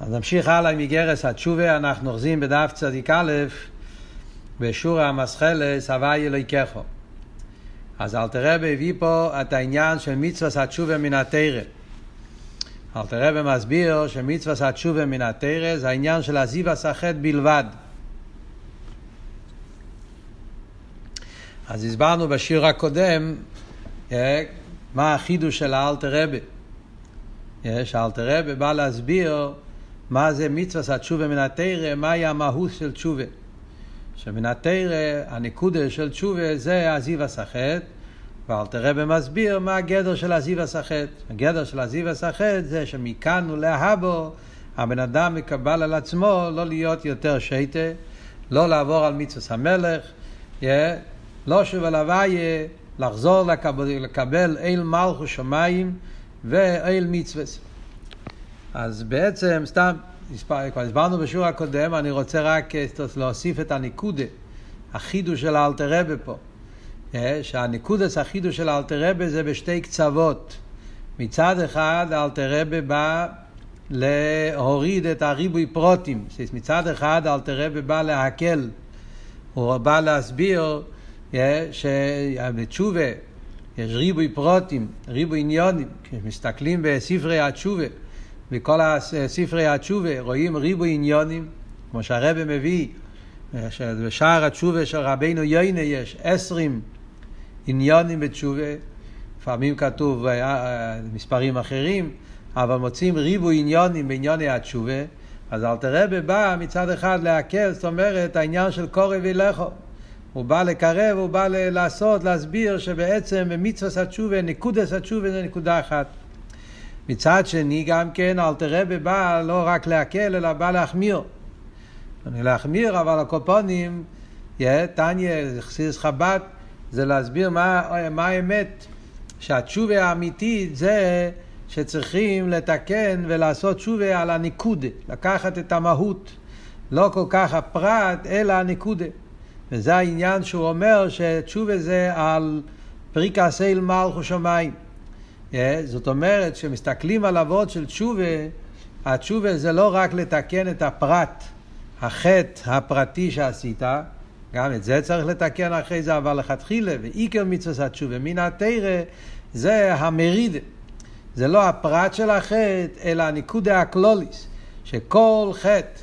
אז נמשיך הלאה עם איגרס התשובה, אנחנו אוחזים בדף צדיק א', בשור המסחלס, הוואי אלוהיכךו. אז אלתר רבי הביא פה את העניין של מצווה התשובה מן התרא. אלתר רבי מסביר שמצווה התשובה מן התרא זה העניין של עזיב הסחט בלבד. אז הסברנו בשיר הקודם אה, מה החידוש של האלתר רבי. אה, שאלתר רבי בא להסביר מה זה מצווה התשובה מן התרא, מהי המהות של תשובה. שמן התרא, הנקודה של תשובה זה הזיו הסחט, ואלתר רבי מסביר מה הגדר של הזיו הסחט. הגדר של הזיו הסחט זה שמכאן ולהבו הבן אדם מקבל על עצמו לא להיות יותר שייטה, לא לעבור על מצווה המלך, yeah, לא שוב על הוויה, לחזור לקבל, לקבל אל מלכו שמיים ואל מצווה. אז בעצם, סתם, כבר הסברנו בשיעור הקודם, אני רוצה רק אה, להוסיף את הניקודה, החידוש של האלתר רבה פה. אה, שהניקודס החידוש של האלתר רבה זה בשתי קצוות. מצד אחד האלתר רבה בא להוריד את הריבוי פרוטים. מצד אחד האלתר רבה בא להקל. הוא בא להסביר אה, שבתשובה יש ריבוי פרוטים, ריבוי עניונים. כשמסתכלים בספרי התשובה בכל ספרי התשובה רואים ריבוי עניונים, כמו שהרבא מביא, שבשער התשובה של רבינו יוינה יש עשרים עניונים בתשובה, לפעמים כתוב אה, אה, מספרים אחרים, אבל מוצאים ריבוי עניונים בענייני התשובה, אז אלתר רבי בא מצד אחד להקל, זאת אומרת העניין של קורא וילכו. הוא בא לקרב, הוא בא לעשות, להסביר שבעצם במצווה התשובה, נקודס התשובה זה נקודה אחת. מצד שני גם כן אלתר רבי בא לא רק להקל אלא בא להחמיר. להחמיר אבל הקופונים, תניא, חסיס חב"ד, זה להסביר מה, מה האמת, שהתשובה האמיתית זה שצריכים לתקן ולעשות תשובה על הניקודה, לקחת את המהות, לא כל כך הפרט אלא הניקודה. וזה העניין שהוא אומר שתשובה זה על פריקה סייל מלכו שמיים. אה, זאת אומרת, כשמסתכלים על אבות של תשובה, התשובה זה לא רק לתקן את הפרט, החטא הפרטי שעשית, גם את זה צריך לתקן אחרי זה, אבל לכתחילה, ועיקר מצווה התשובה מן התרא, זה המריד. זה לא הפרט של החטא, אלא הניקודה הקלוליס, שכל חטא,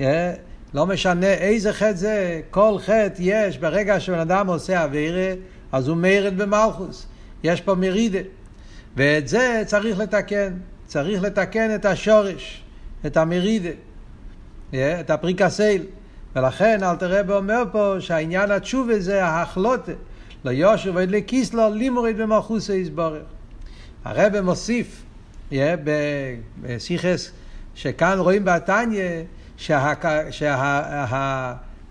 אה, לא משנה איזה חטא זה, כל חטא יש, ברגע שבן אדם עושה אווירה, אז הוא מרד במלכוס. יש פה מרידה. ואת זה צריך לתקן. צריך לתקן את השורש, את המרידה, את הפריקסייל. ולכן אלתר רבי אומר פה שהעניין התשובה זה ההחלוטה. לא יושו ועד לקיסלו לימוריד במלכוסו יסבורך. הרבי מוסיף בסיכס שכאן רואים בתניא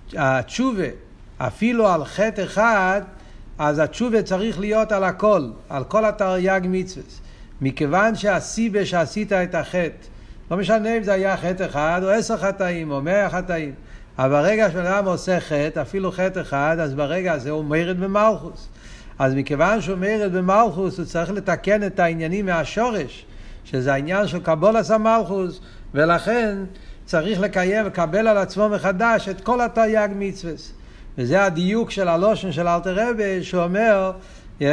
שהתשובה אפילו על חטא אחד אז התשובה צריך להיות על הכל, על כל התרי"ג מצווה. מכיוון שהסיבה שעשית את החטא, לא משנה אם זה היה חטא אחד או עשר חטאים או מאה חטאים, אבל ברגע שבן אדם עושה חטא, אפילו חטא אחד, אז ברגע הזה הוא מרד במלכוס. אז מכיוון שהוא מרד במלכוס, הוא צריך לתקן את העניינים מהשורש, שזה העניין של קבולס המלכוס, ולכן צריך לקיים ולקבל על עצמו מחדש את כל התרי"ג מצווה. וזה הדיוק של הלושן של אלתר רבי שאומר yeah,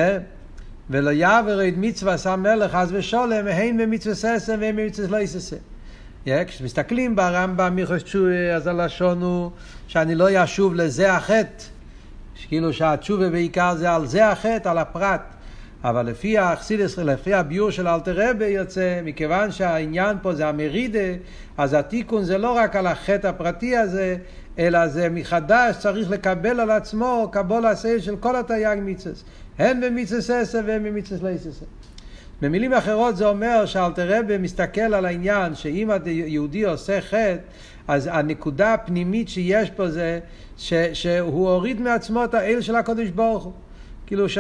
ולא יעבר את מצווה שם מלך אז ושולם הן במצווה ססם והן במצווה לא יססם. Yeah, כשמסתכלים ברמב"ם מיכוס תשובה אז הלשון הוא שאני לא ישוב לזה החטא כאילו שהתשובה בעיקר זה על זה החטא, על הפרט אבל לפי האכסידס, לפי הביור של אלתר רבי יוצא, מכיוון שהעניין פה זה המרידה, אז התיקון זה לא רק על החטא הפרטי הזה, אלא זה מחדש צריך לקבל על עצמו קבול עשה של כל התייג מיצס. הן במיצס עשר והן במיצס לא עשר. במילים אחרות זה אומר שאלתר רבי מסתכל על העניין שאם היהודי עושה חטא, אז הנקודה הפנימית שיש פה זה ש, שהוא הוריד מעצמו את האל של הקודש ברוך הוא. כאילו ש...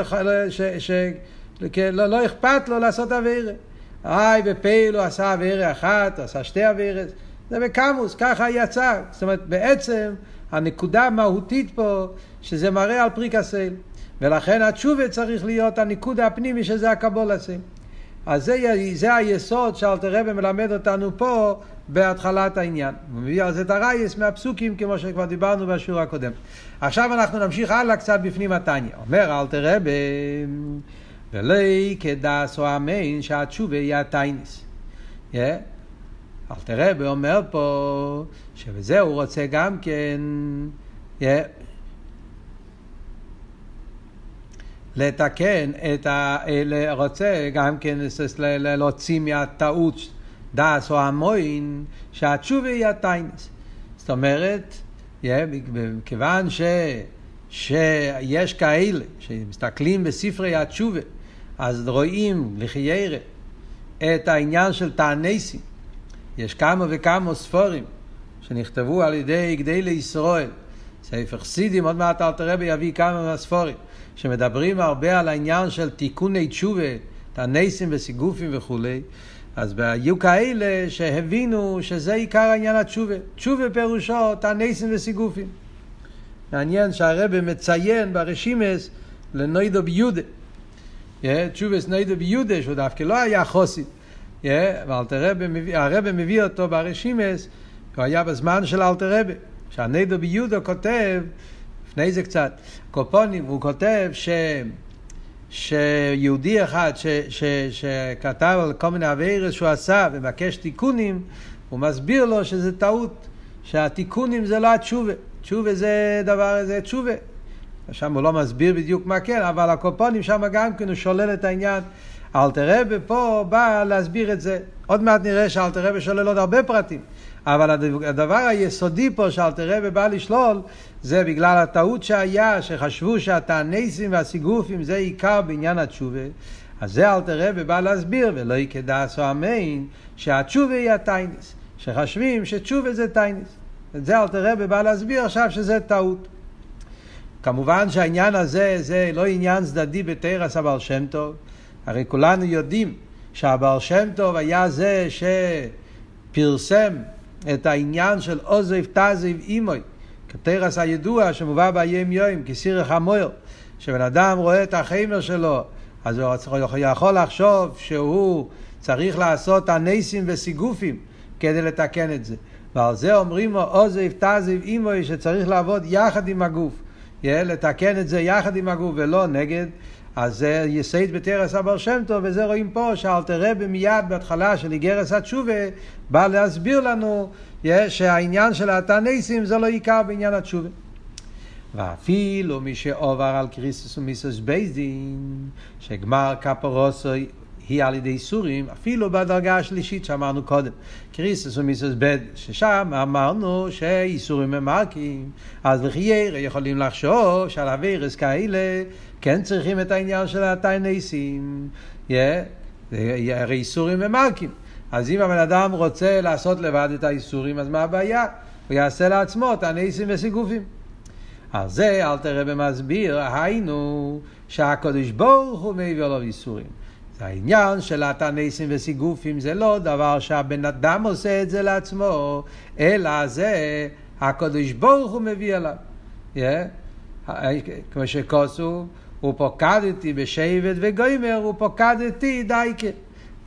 ש, ש לא, לא אכפת לו לעשות אבירה. איי, בפייל הוא עשה אבירה אחת, הוא עשה שתי אבירות. זה בקמוס, ככה יצא. זאת אומרת, בעצם הנקודה המהותית פה, שזה מראה על פריק הסייל. ולכן התשובה צריך להיות הניקוד הפנימי שזה הקבול הסייל. אז זה, זה היסוד שאלתר רבי מלמד אותנו פה בהתחלת העניין. הוא מביא על זה את הרייס מהפסוקים כמו שכבר דיברנו בשיעור הקודם. עכשיו אנחנו נמשיך הלאה קצת בפנים התניא. אומר אלתר רבי, ולא כדס או אמן שהתשובה יהיה הטייניס. Yeah. אלתר רבי אומר פה שבזה הוא רוצה גם כן לתקן את ה... רוצה גם כן להוציא מהטעות דס או המוין שהתשובה היא הטיינס. זאת אומרת, כיוון ש... שיש כאלה שמסתכלים בספרי התשובה אז רואים לחיירה את העניין של תענסים. יש כמה וכמה ספורים שנכתבו על ידי גדי לישראל. ספר סידים, עוד מעט אלתר רבי יביא כמה מהספורים, שמדברים הרבה על העניין של תיקוני תשובה, תענסים וסיגופים וכולי. אז היו כאלה שהבינו שזה עיקר העניין התשובה. תשובה פירושו תענסים וסיגופים. מעניין שהרבא מציין ברשימס לנוידו ביודה. תשובס נוידו ביודה, שהוא דווקא לא היה חוסי. והרבא מביא אותו ברשימס, הוא היה בזמן של אלתר רבא. שהנדו ביודו כותב, לפני זה קצת, קופונים, הוא כותב ש... שיהודי אחד ש, ש, שכתב על כל מיני אביירס שהוא עשה ומבקש תיקונים, הוא מסביר לו שזה טעות, שהתיקונים זה לא התשובה, תשובה זה דבר, זה תשובה. שם הוא לא מסביר בדיוק מה כן, אבל הקופונים שם גם כן הוא שולל את העניין. אלתר רבי פה בא להסביר את זה. עוד מעט נראה שאלתר רבי שולל עוד הרבה פרטים. אבל הדבר היסודי פה שאלתר רבי בא לשלול, זה בגלל הטעות שהיה, שחשבו שהתענסים והסיגופים זה עיקר בעניין התשובה. אז זה אלתר רבי בא להסביר, ולא יקדס או אמיין, שהתשובה היא הטיינס. שחשבים שתשובה זה טיינס. את זה אלתר רבי בא להסביר עכשיו שזה טעות. כמובן שהעניין הזה זה לא עניין צדדי בתרס הבעל שם טוב. הרי כולנו יודעים שהבעל שם טוב היה זה שפרסם את העניין של עוזב תעזב אימוי, כתרס הידוע שמובא ביום יום, כסירך המויר, שבן אדם רואה את החיימר שלו, אז הוא יכול לחשוב שהוא צריך לעשות הניסים וסיגופים כדי לתקן את זה. ועל זה אומרים לו עוזב תעזב אימוי שצריך לעבוד יחד עם הגוף. לתקן את זה יחד עם הגוף ולא נגד. אז זה יסוד בתורת הבעל שם טוב, וזה רואים פה שאלטר רבי מיד בהתחלה של איגרת התשובה בא להסביר לנו שהעניין של התעניתים זה לא עיקר בעניין התשובה. ואפילו מי שעובר על כריתות ומיתות בית דין, שגמר כפרתו היא על ידי ייסורים, אפילו בדרגה השלישית שאמרנו קודם. כריתות ומיתות בד, ששם אמרנו שייסורים הם ממרקים, אז לחיירה יכולים לחשוב שעל אבירס כאלה כן צריכים את העניין של התיינסים. הרי איסורים מרקים. אז אם הבן אדם רוצה לעשות לבד את האיסורים, אז מה הבעיה? הוא יעשה לעצמו את הניסים וסיגופים. על זה אל תראה במסביר, היינו שהקדוש ברוך הוא מביא לו איסורים. זה העניין של התנסים וסיגופים, זה לא דבר שהבן אדם עושה את זה לעצמו, אלא זה הקדוש ברוך הוא מביא אליו. Yeah. כמו שכוסו, הוא פוקדתי בשבט וגוימר, הוא פוקדתי דייקה.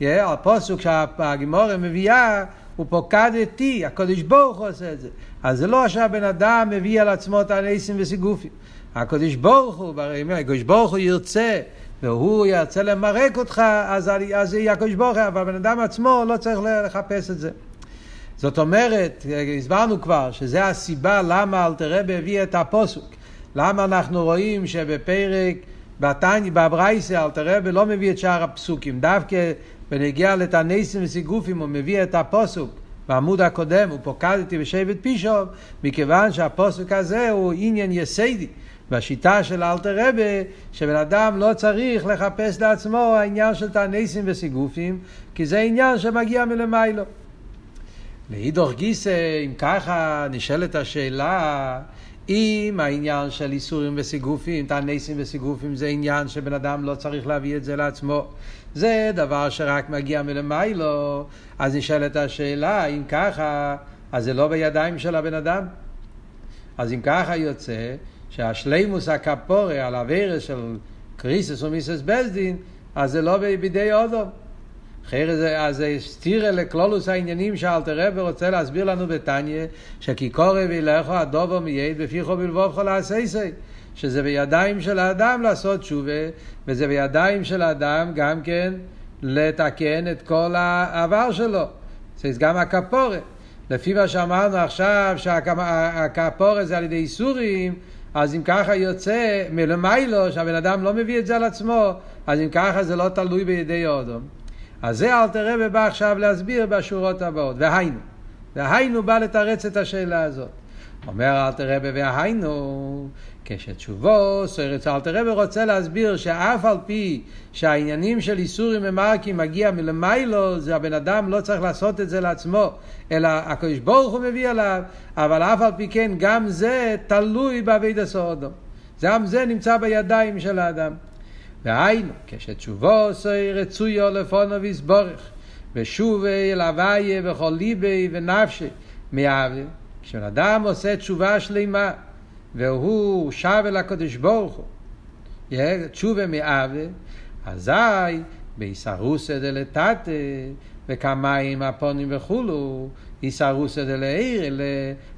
הפוסוק שהגימורה מביאה, הוא פוקדתי, הקדוש ברוך הוא עושה את זה. אז זה לא שהבן אדם מביא על עצמו את הניסים וסיגופים. הקדוש ברוך הוא, הקדוש ברוך הוא ירצה והוא ירצה למרק אותך, אז, אז יהיה הקדוש ברוך הוא, אבל הבן אדם עצמו לא צריך לחפש את זה. זאת אומרת, הסברנו כבר, שזה הסיבה למה אלתר רבי הביא את הפוסוק. למה אנחנו רואים שבפרק, בתניא, בברייסה, אלתר רבי לא מביא את שאר הפסוקים. דווקא בנגיע לתנסים וסיגופים הוא מביא את הפוסוק. בעמוד הקודם הוא פוקדתי בשבט פישוב, מכיוון שהפוסק הזה הוא עניין יסיידי. בשיטה של אלתר רבה, שבן אדם לא צריך לחפש לעצמו העניין של תענסים וסיגופים, כי זה עניין שמגיע מלמיילו. לאידוך גיסא, אם ככה נשאלת השאלה, אם העניין של איסורים וסיגופים, תענסים וסיגופים, זה עניין שבן אדם לא צריך להביא את זה לעצמו, זה דבר שרק מגיע מלמיילו, אז נשאלת השאלה, אם ככה, אז זה לא בידיים של הבן אדם? אז אם ככה יוצא שהשלימוס הכפורה על הווירס של קריסס ומיסס בלדין, אז זה לא בידי אודום. אחרי זה, אז זה סתירה לכלולוס העניינים שאלתר רב רוצה להסביר לנו בתניא, שכי קורא וילכו הדובו מייד בפיכו בלבובכו לעשייסי. שזה בידיים של האדם לעשות תשובה, וזה בידיים של האדם גם כן לתקן את כל העבר שלו. זה גם הכפורת. לפי מה שאמרנו עכשיו, שהכפורת זה על ידי איסורים, אז אם ככה יוצא מלמיילו, שהבן אדם לא מביא את זה על עצמו, אז אם ככה זה לא תלוי בידי אודום. אז זה אלתר רבי בא עכשיו להסביר בשורות הבאות. והיינו. והיינו בא לתרץ את השאלה הזאת. אומר אלתר רבי והיינו, כשתשובו, סוירץ אלתר רבי רוצה להסביר שאף על פי שהעניינים של איסורים ומרקים מגיע מלמיילו, זה הבן אדם לא צריך לעשות את זה לעצמו, אלא הקדוש ברוך הוא מביא עליו, אבל אף על פי כן גם זה תלוי בעביד הסעודו. גם זה נמצא בידיים של האדם. והיינו, כשתשובו סוי רצויו לפונו ויסבורך, ושוב אל הוויה וכל ליבי ונפשי מאהבה. כשבן אדם עושה תשובה שלמה, והוא שב אל הקדוש ברוך הוא, תשובה מאהבה, אזי באיסרוסא דלתתא וכמים הפונים וכולו, איסרוסא דלעיר,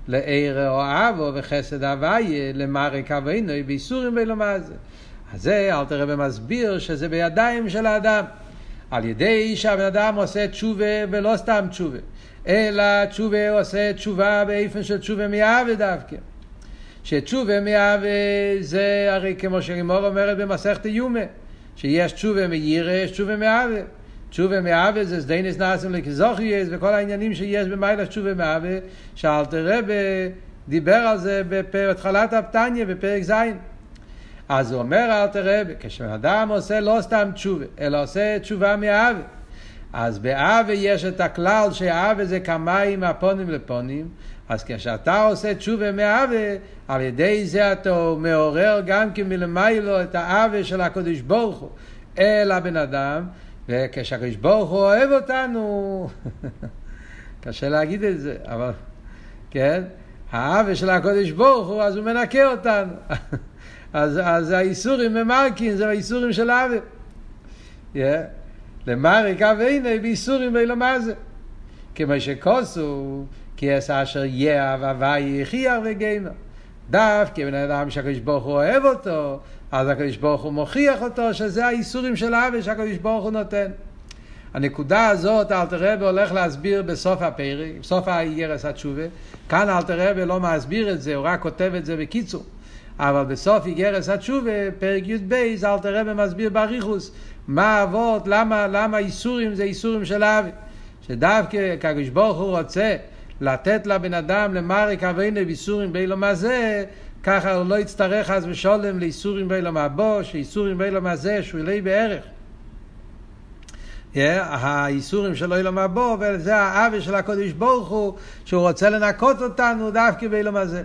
לעיר או אבו וחסד הוויה, למרק אבינו, באיסורים בלומר זה. אז זה אלתר רבי מסביר שזה בידיים של האדם. על ידי שהבן אדם עושה תשובה ולא סתם תשובה, אלא תשובה עושה תשובה באופן של תשובה מאהבה דווקא. שתשובה מאהבה זה הרי כמו שרימור אומרת במסכת יומה, שיש תשובה מיירה, יש תשובה מאהבה. תשובה מאהבה זה סדיינס נאסם לכזוכייס וכל העניינים שיש במיילה תשובה מאהבה, שאלתר רבי דיבר על זה בהתחלת הפתניה בפרק ז'. אז הוא אומר אלתר רבי, כשאדם עושה לא סתם תשובה, אלא עושה תשובה מאהבה. אז באהבה יש את הכלל שאהבה זה כמים מהפונים לפונים, אז כשאתה עושה תשובה מאהבה, על ידי זה אתה מעורר גם כן מלמיילו את האהבה של הקדוש ברוך הוא אל הבן אדם, וכשהקדוש ברוך הוא אוהב אותנו, קשה להגיד את זה, אבל כן, האהבה של הקדוש ברוך הוא, אז הוא מנקה אותנו. אז, אז האיסורים ממרקין זה האיסורים של אבי. Yeah. למרק אבי באיסורים ואילו מה זה. כמו שכוסו, כי אס אשר יהיה אבי יחייך וגיימר. דווקא בן אדם שהקדוש ברוך הוא אוהב אותו, אז הקדוש ברוך הוא מוכיח אותו שזה האיסורים של אבי שהקדוש ברוך הוא נותן. הנקודה הזאת אלתר רבי הולך להסביר בסוף הפרק, בסוף האיגרס התשובה. כאן אלתר רבי לא מסביר את זה, הוא רק כותב את זה בקיצור. אבל בסוף איגרס התשובה, פרק י"ב, אלתר רבי מסביר באריכוס מה האבות, למה, למה איסורים זה איסורים של אבי. שדווקא כקדוש ברוך הוא רוצה לתת לבן אדם למרק אבינו באיסורים באילום הזה, ככה הוא לא יצטרך אז ושולם לאיסורים באילום הבו, שאיסורים באילום הזה שהוא אלי בערך. Yeah, האיסורים של אילום הבו, וזה האבי של הקודש ברוך הוא, שהוא רוצה לנקות אותנו דווקא באילום הזה.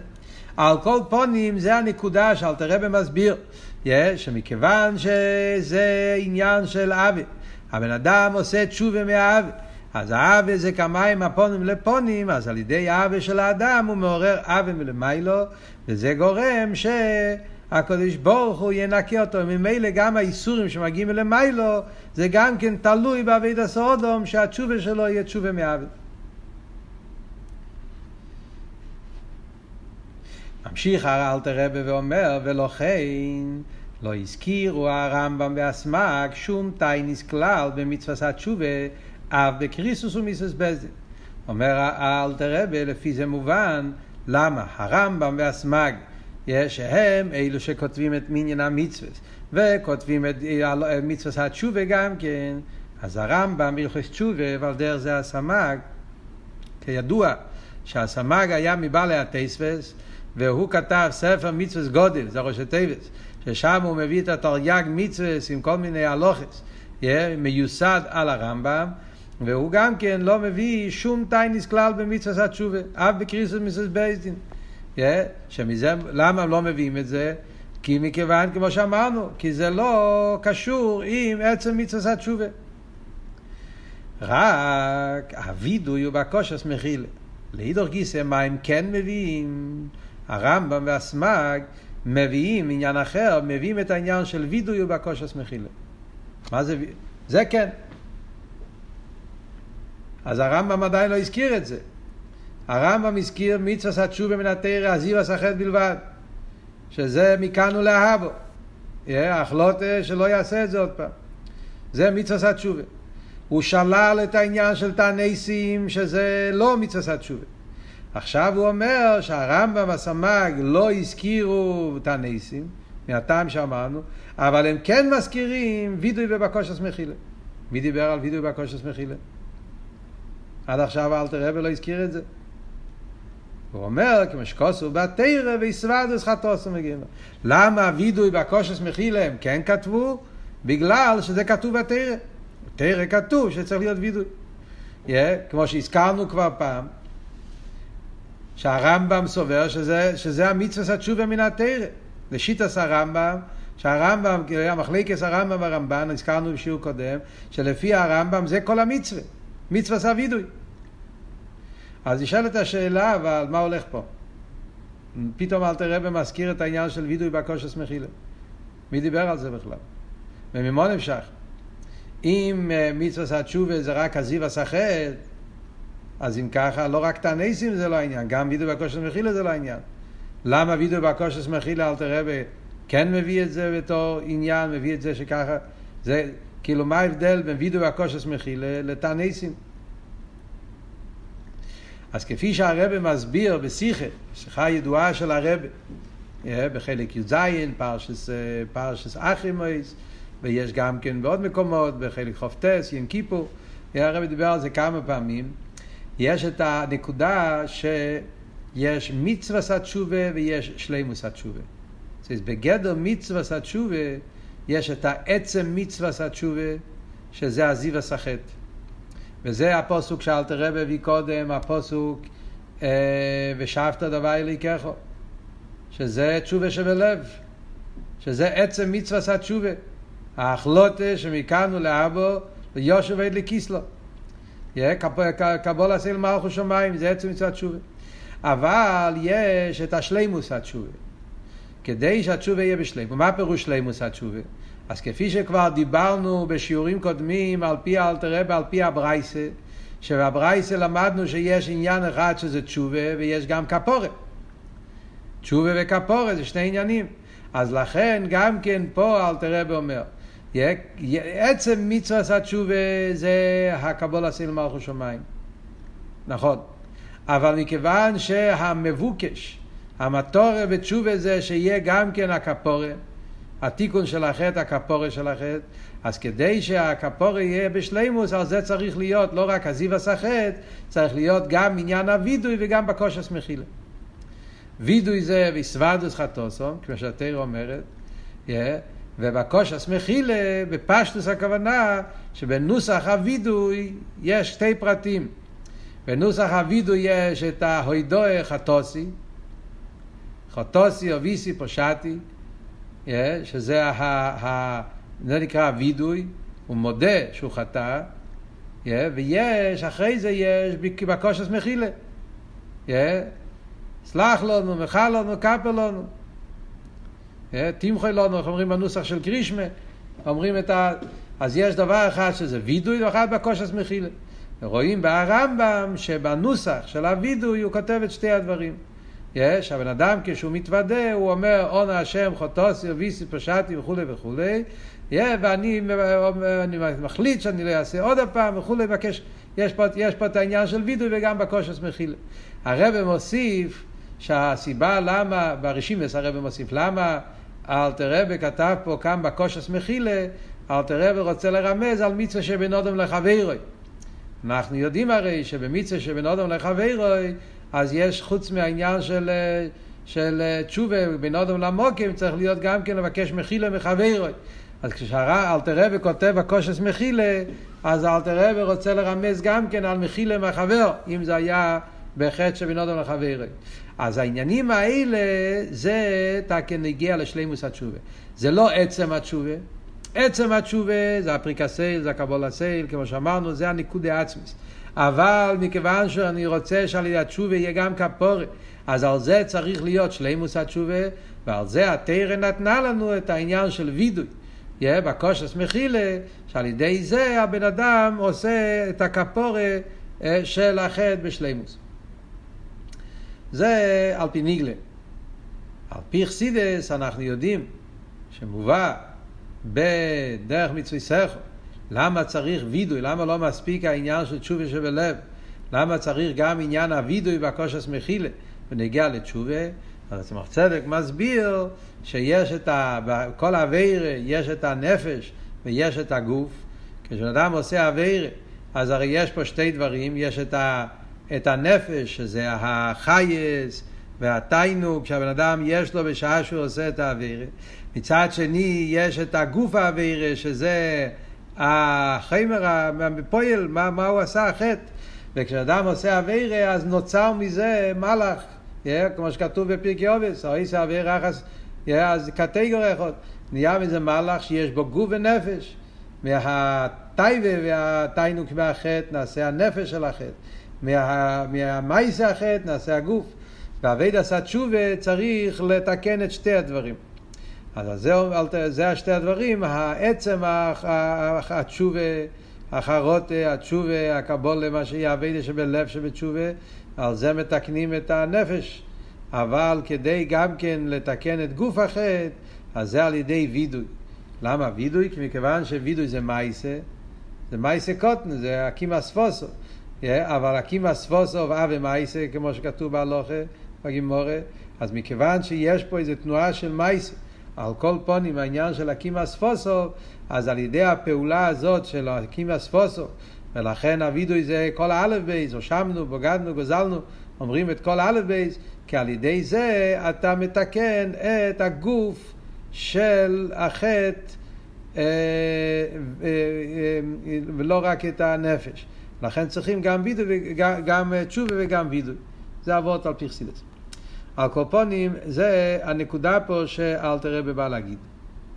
על כל פונים זה הנקודה שאלתר רבי מסביר, yeah, שמכיוון שזה עניין של אבי, הבן אדם עושה תשובה מהאבי, אז האבי זה כמים הפונים לפונים, אז על ידי האבי של האדם הוא מעורר אבי מלמיילו, וזה גורם ש... הקדוש ברוך הוא ינקה אותו. ממילא גם האיסורים שמגיעים למיילו, זה גם כן תלוי בעביד הסעודום, שהתשובה שלו יהיה תשובה מעביד. ממשיך אלתר רבי ואומר, ולכן לא הזכירו הרמב"ם והסמ"ק שום טייניס כלל במצוות התשובה, אף בקריסוס ומיסוס בזין. אומר אלתר רבי, לפי זה מובן, למה הרמב"ם והסמ"ק, שהם אלו שכותבים את מניין המצוות, וכותבים את מצוות התשובה גם כן, אז הרמב"ם בהלכות תשובה, ועל דרך זה הסמ"ק, כידוע שהסמ"ק היה מבעלי הטייספס, והוא כתב ספר מצווה גודל, זה ראשי תיבס, ששם הוא מביא את התרי"ג מצווה עם כל מיני הלוכס, מיוסד על הרמב"ם, והוא גם כן לא מביא שום טייניס כלל במצווה התשובה, אף בקריסוס מצווה בייסדין. שמזה, למה לא מביאים את זה? כי מכיוון, כמו שאמרנו, כי זה לא קשור עם עצם מצווה התשובה. רק הווידוי הוא בקושס מחילה. לאידור גיסא, מה הם כן מביאים? הרמב"ם והסמ"ג מביאים עניין אחר, מביאים את העניין של וידוי ובקושס מחילה. מה זה? זה כן. אז הרמב"ם עדיין לא הזכיר את זה. הרמב"ם הזכיר מצווה התשובה מן התרא, עזיב הסחט בלבד. שזה מכאן ולהבו. החלוט שלא יעשה את זה עוד פעם. זה מצווה התשובה. הוא שלל את העניין של תעניסים, שזה לא מצווה התשובה. עכשיו הוא אומר שהרמב"ם והסמ"ג לא הזכירו תעניסים, מהטעם שאמרנו, אבל הם כן מזכירים וידוי ובקושס מחילה. מי דיבר על וידוי ובקושס מחילה? עד עכשיו אלתר רבי לא הזכיר את זה. הוא אומר, כמו שכוסו בתרא ויסבדוס חטוסו מגיעים. למה וידוי בקושס מחילה הם כן כתבו? בגלל שזה כתוב בתרא. בתרא כתוב שצריך להיות וידוי. Yeah, כמו שהזכרנו כבר פעם, שהרמב"ם סובר שזה, שזה המצווה התשובה מן התרא. לשיטס הרמב"ם, שהרמב"ם, המחלקס הרמב"ם והרמב"ן, הזכרנו בשיעור קודם, שלפי הרמב"ם זה כל המצווה, מצווה סבידוי. אז נשאלת השאלה, אבל מה הולך פה? פתאום אלתר רבי מזכיר את העניין של וידוי בקושס מחילה. מי דיבר על זה בכלל? וממה נמשך? אם אה, מצווה התשובה זה רק הזיו הסחט, אז אם ככה, לא רק תעניסים זה לא העניין, גם וידוי בקושס מחילה זה לא העניין. למה וידוי בקושס מחילה אלתר רבי כן מביא את זה בתור עניין, מביא את זה שככה, זה כאילו מה ההבדל בין וידוי בקושס מחילה לתעניסים? אז כפי שהרבא מסביר בשיחה, שיחה ידועה של הרבא, אה, בחלק י"ז, פרשס, אה, פרשס אחימויס, ויש גם כן בעוד מקומות, בחלק חופטס, ים כיפור, אה, הרבא דיבר על זה כמה פעמים, יש את הנקודה שיש מצווה סתשובה ויש שלימוס התשובה. אז בגדר מצווה סתשובה יש את העצם מצווה סתשובה, שזה הזיו הסחט. וזה הפוסוק שאלתר רבי הביא קודם, הפוסוק אה, ושאפת דבר אליקךו, שזה תשובה שבלב, שזה עצם מצווה עשה תשובה, ההחלוטה שמכאן ולאבו ליושב עד לקיסלו. קבול עשה למערכו שמיים, זה עצם מצווה תשובה. אבל יש את השלימוס התשובה. כדי שהתשובה יהיה בשלימוס. מה פירוש שלימוס התשובה? אז כפי שכבר דיברנו בשיעורים קודמים על פי אלתר רבי, על פי הברייסה, שבברייסה למדנו שיש עניין אחד שזה תשובה ויש גם כפורת. תשובה וכפורת זה שני עניינים. אז לכן גם כן פה אלתר רבי אומר, עצם מצווה עשה תשובה זה הקבול עשה למלכו שמיים. נכון. אבל מכיוון שהמבוקש, המטורה בתשובה זה שיהיה גם כן הכפורת, התיקון של החטא, הכפורה של החטא, אז כדי שהכפורה יהיה בשלימוס, על זה צריך להיות לא רק הזיווס החטא, צריך להיות גם עניין הווידוי וגם בקושס מחילה. וידוי זה ויסוודוס חטוסום, כמו שהתרא אומרת, yeah, ובקושס מחילה, בפשטוס הכוונה, שבנוסח הווידוי יש שתי פרטים. בנוסח הווידוי יש את ההוידוי חטוסי, חטוסי או ויסי פושטי, שזה ה, ה, זה נקרא וידוי, הוא מודה שהוא חטא, ויש, אחרי זה יש בקושס מחילה. סלח לנו, מחל לנו, כפר לנו. תמחוי לנו, איך אומרים בנוסח של קרישמה, אומרים את ה... אז יש דבר אחד שזה וידוי ואחד בקושס מחילה. רואים ברמב"ם שבנוסח של הווידוי הוא כותב את שתי הדברים. יש, הבן אדם כשהוא מתוודה, הוא אומר, עונה השם חוטוסי ויסי פשעתי וכולי וכולי, ואני אני מחליט שאני לא אעשה עוד פעם וכולי, מבקש, יש יש פה את העניין של וידוי וגם בקושס מחילה. הרב מוסיף שהסיבה למה, ברשימס הרב מוסיף, למה אלתר רבי כתב פה כאן בקושס מחילה, אלתר רבי רוצה לרמז על מצווה שבין אודם לחברוי. אנחנו יודעים הרי שבמצווה שבין אודם לחברוי אז יש חוץ מהעניין של, של תשובה בין אדם למוקים, צריך להיות גם כן לבקש מחילה מחברו. אז כשאלתר רבי כותב הקושס מחילה, אז אלתר רבי רוצה לרמז גם כן על מחילה מהחבר, אם זה היה בחטא שבין אדם לחברו. אז העניינים האלה זה תקן הגיע לשלימוס התשובה. זה לא עצם התשובה. עצם התשובה זה הפריקסייל, זה הקבול הסייל, כמו שאמרנו, זה הניקודי עצמוס. אבל מכיוון שאני רוצה שעל ידי התשובה יהיה גם כפורה, אז על זה צריך להיות שלימוס התשובה, ועל זה התרא נתנה לנו את העניין של וידוי. יהיה בקושס מחילה, שעל ידי זה הבן אדם עושה את הכפורה אה, של החטא בשלימוס. זה על פי ניגלה. על פי חסידס אנחנו יודעים שמובא בדרך מצווי סכו, למה צריך וידוי, למה לא מספיק העניין של תשובה שבלב, למה צריך גם עניין הווידוי והקושס מחילה? ונגיע לתשובה, אז צמח צדק מסביר שיש את ה... בכל אווירה יש את הנפש ויש את הגוף. כשאדם עושה אווירה, אז הרי יש פה שתי דברים, יש את, ה... את הנפש, שזה החייס והתיינוג שהבן אדם יש לו בשעה שהוא עושה את האווירה. מצד שני יש את הגוף האווירה, שזה החיימר, הפועל, מה, מה הוא עשה, החטא. וכשאדם עושה אווירה, אז נוצר מזה מלאך. Yeah, כמו שכתוב בפרקי עובס, או איסה אווירה אחס, yeah, אז קטגור אחד. נהיה מזה מלאך שיש בו גוף ונפש. מהטייבה והטיינוק מהחטא נעשה הנפש של החטא. מה, החטא נעשה הגוף. והאבד עשה תשובה צריך לתקן את שתי הדברים. אז זה, זה שתי הדברים, העצם התשובה, החרוטה, התשובה, הקבולה, מה שיהיה אביידה שבלב שבתשובה, על זה מתקנים את הנפש. אבל כדי גם כן לתקן את גוף החטא, אז זה על ידי וידוי. למה וידוי? כי מכיוון שווידוי זה מייסה, זה מייסה קוטן, זה הקימה ספוסו. אבל הקימה ספוסו ואבי מייסה, כמו שכתוב בהלוכה, בגימורה, אז מכיוון שיש פה איזו תנועה של מייסה, על כל פונים העניין של הקימה ספוסו, אז על ידי הפעולה הזאת של הקימה ספוסו, ולכן הווידוי זה כל האלף בייס, הושמנו, בוגדנו, גוזלנו, אומרים את כל האלף בייס, כי על ידי זה אתה מתקן את הגוף של החטא אה, אה, אה, ולא רק את הנפש. לכן צריכים גם וידוי, גם תשובה וגם וידוי. זה אבות על פרסילס. על קופונים, זה הנקודה פה שאלתר רבי בא להגיד.